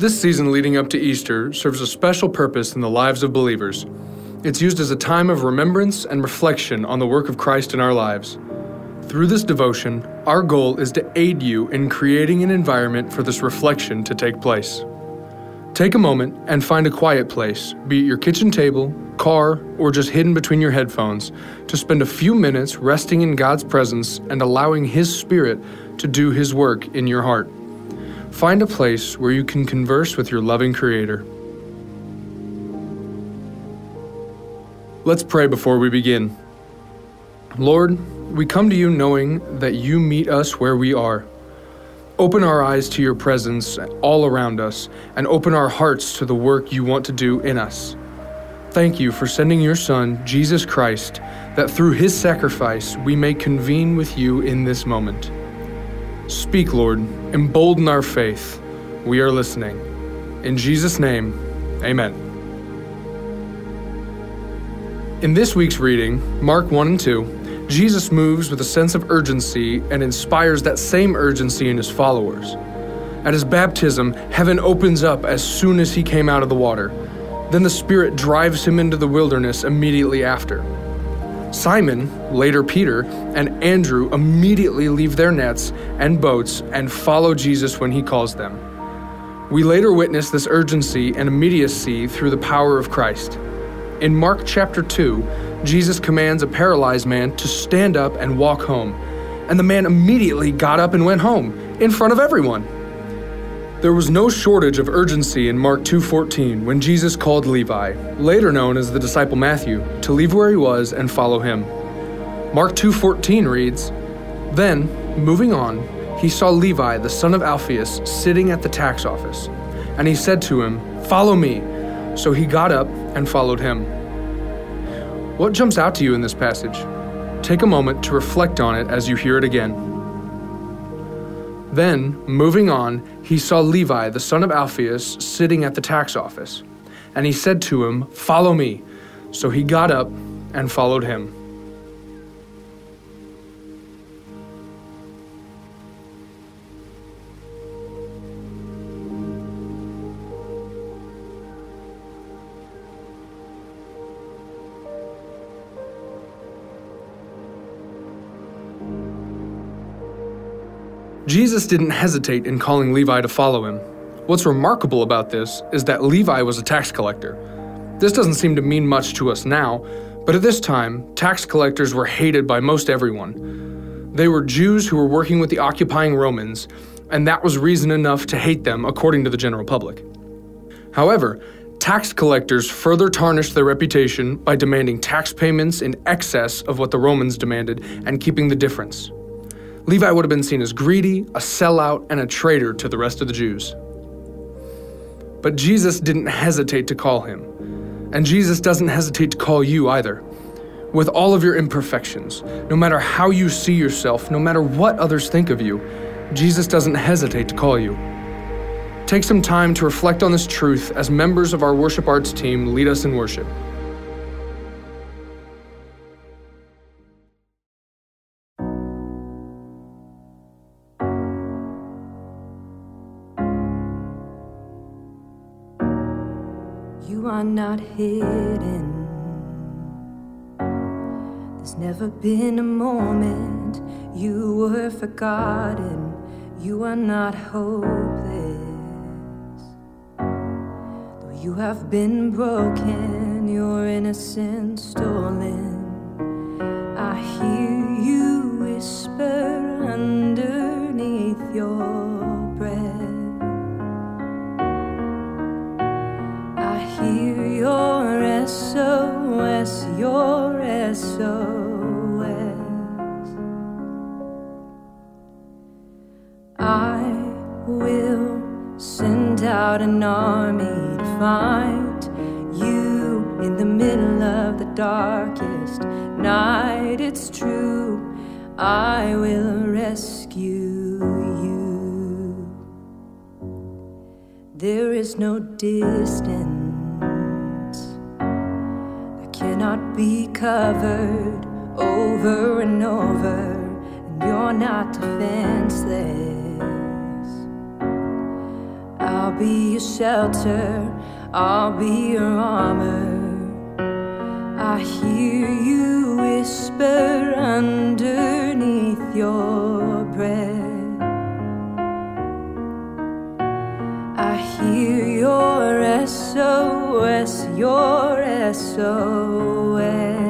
This season leading up to Easter serves a special purpose in the lives of believers. It's used as a time of remembrance and reflection on the work of Christ in our lives. Through this devotion, our goal is to aid you in creating an environment for this reflection to take place. Take a moment and find a quiet place, be it your kitchen table, car, or just hidden between your headphones, to spend a few minutes resting in God's presence and allowing His Spirit to do His work in your heart. Find a place where you can converse with your loving Creator. Let's pray before we begin. Lord, we come to you knowing that you meet us where we are. Open our eyes to your presence all around us and open our hearts to the work you want to do in us. Thank you for sending your Son, Jesus Christ, that through his sacrifice we may convene with you in this moment. Speak, Lord, embolden our faith. We are listening. In Jesus' name, amen. In this week's reading, Mark 1 and 2, Jesus moves with a sense of urgency and inspires that same urgency in his followers. At his baptism, heaven opens up as soon as he came out of the water. Then the Spirit drives him into the wilderness immediately after. Simon, later Peter, and Andrew immediately leave their nets and boats and follow Jesus when he calls them. We later witness this urgency and immediacy through the power of Christ. In Mark chapter 2, Jesus commands a paralyzed man to stand up and walk home, and the man immediately got up and went home in front of everyone. There was no shortage of urgency in Mark 2:14 when Jesus called Levi, later known as the disciple Matthew, to leave where he was and follow him. Mark 2:14 reads, "Then, moving on, he saw Levi, the son of Alphaeus, sitting at the tax office, and he said to him, "Follow me." So he got up and followed him. What jumps out to you in this passage? Take a moment to reflect on it as you hear it again. Then, moving on, he saw Levi, the son of Alphaeus, sitting at the tax office. And he said to him, Follow me. So he got up and followed him. Jesus didn't hesitate in calling Levi to follow him. What's remarkable about this is that Levi was a tax collector. This doesn't seem to mean much to us now, but at this time, tax collectors were hated by most everyone. They were Jews who were working with the occupying Romans, and that was reason enough to hate them according to the general public. However, tax collectors further tarnished their reputation by demanding tax payments in excess of what the Romans demanded and keeping the difference. Levi would have been seen as greedy, a sellout, and a traitor to the rest of the Jews. But Jesus didn't hesitate to call him. And Jesus doesn't hesitate to call you either. With all of your imperfections, no matter how you see yourself, no matter what others think of you, Jesus doesn't hesitate to call you. Take some time to reflect on this truth as members of our worship arts team lead us in worship. You are not hidden. There's never been a moment you were forgotten. You are not hopeless. Though you have been broken, your innocence stolen. I hear you whisper underneath your SOS, your SOS. I will send out an army to find you in the middle of the darkest night. It's true, I will rescue you. There is no distance cannot be covered over and over, and you're not defenseless. I'll be your shelter, I'll be your armor. I hear you whisper underneath your breath. I hear your SOS,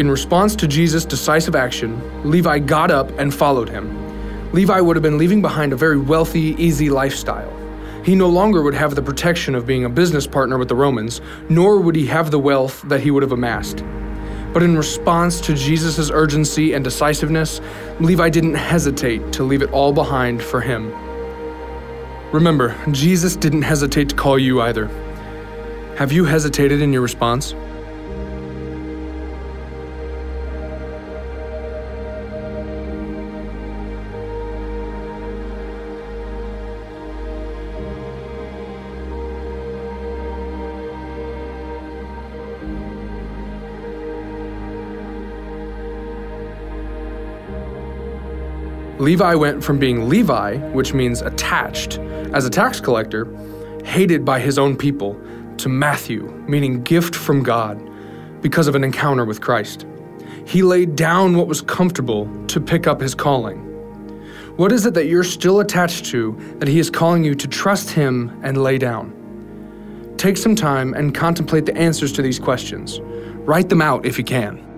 In response to Jesus' decisive action, Levi got up and followed him. Levi would have been leaving behind a very wealthy, easy lifestyle. He no longer would have the protection of being a business partner with the Romans, nor would he have the wealth that he would have amassed. But in response to Jesus' urgency and decisiveness, Levi didn't hesitate to leave it all behind for him. Remember, Jesus didn't hesitate to call you either. Have you hesitated in your response? Levi went from being Levi, which means attached, as a tax collector, hated by his own people, to Matthew, meaning gift from God, because of an encounter with Christ. He laid down what was comfortable to pick up his calling. What is it that you're still attached to that he is calling you to trust him and lay down? Take some time and contemplate the answers to these questions. Write them out if you can.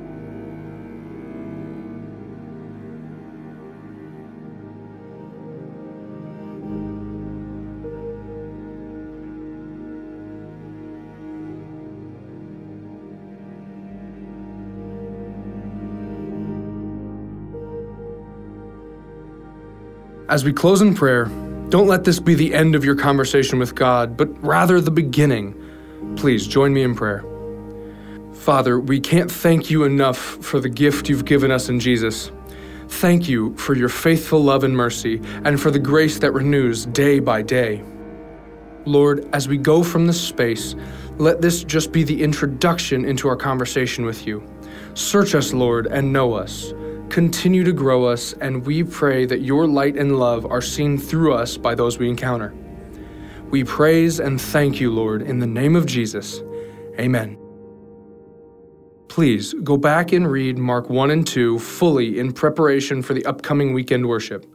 As we close in prayer, don't let this be the end of your conversation with God, but rather the beginning. Please join me in prayer. Father, we can't thank you enough for the gift you've given us in Jesus. Thank you for your faithful love and mercy, and for the grace that renews day by day. Lord, as we go from this space, let this just be the introduction into our conversation with you. Search us, Lord, and know us. Continue to grow us, and we pray that your light and love are seen through us by those we encounter. We praise and thank you, Lord, in the name of Jesus. Amen. Please go back and read Mark 1 and 2 fully in preparation for the upcoming weekend worship.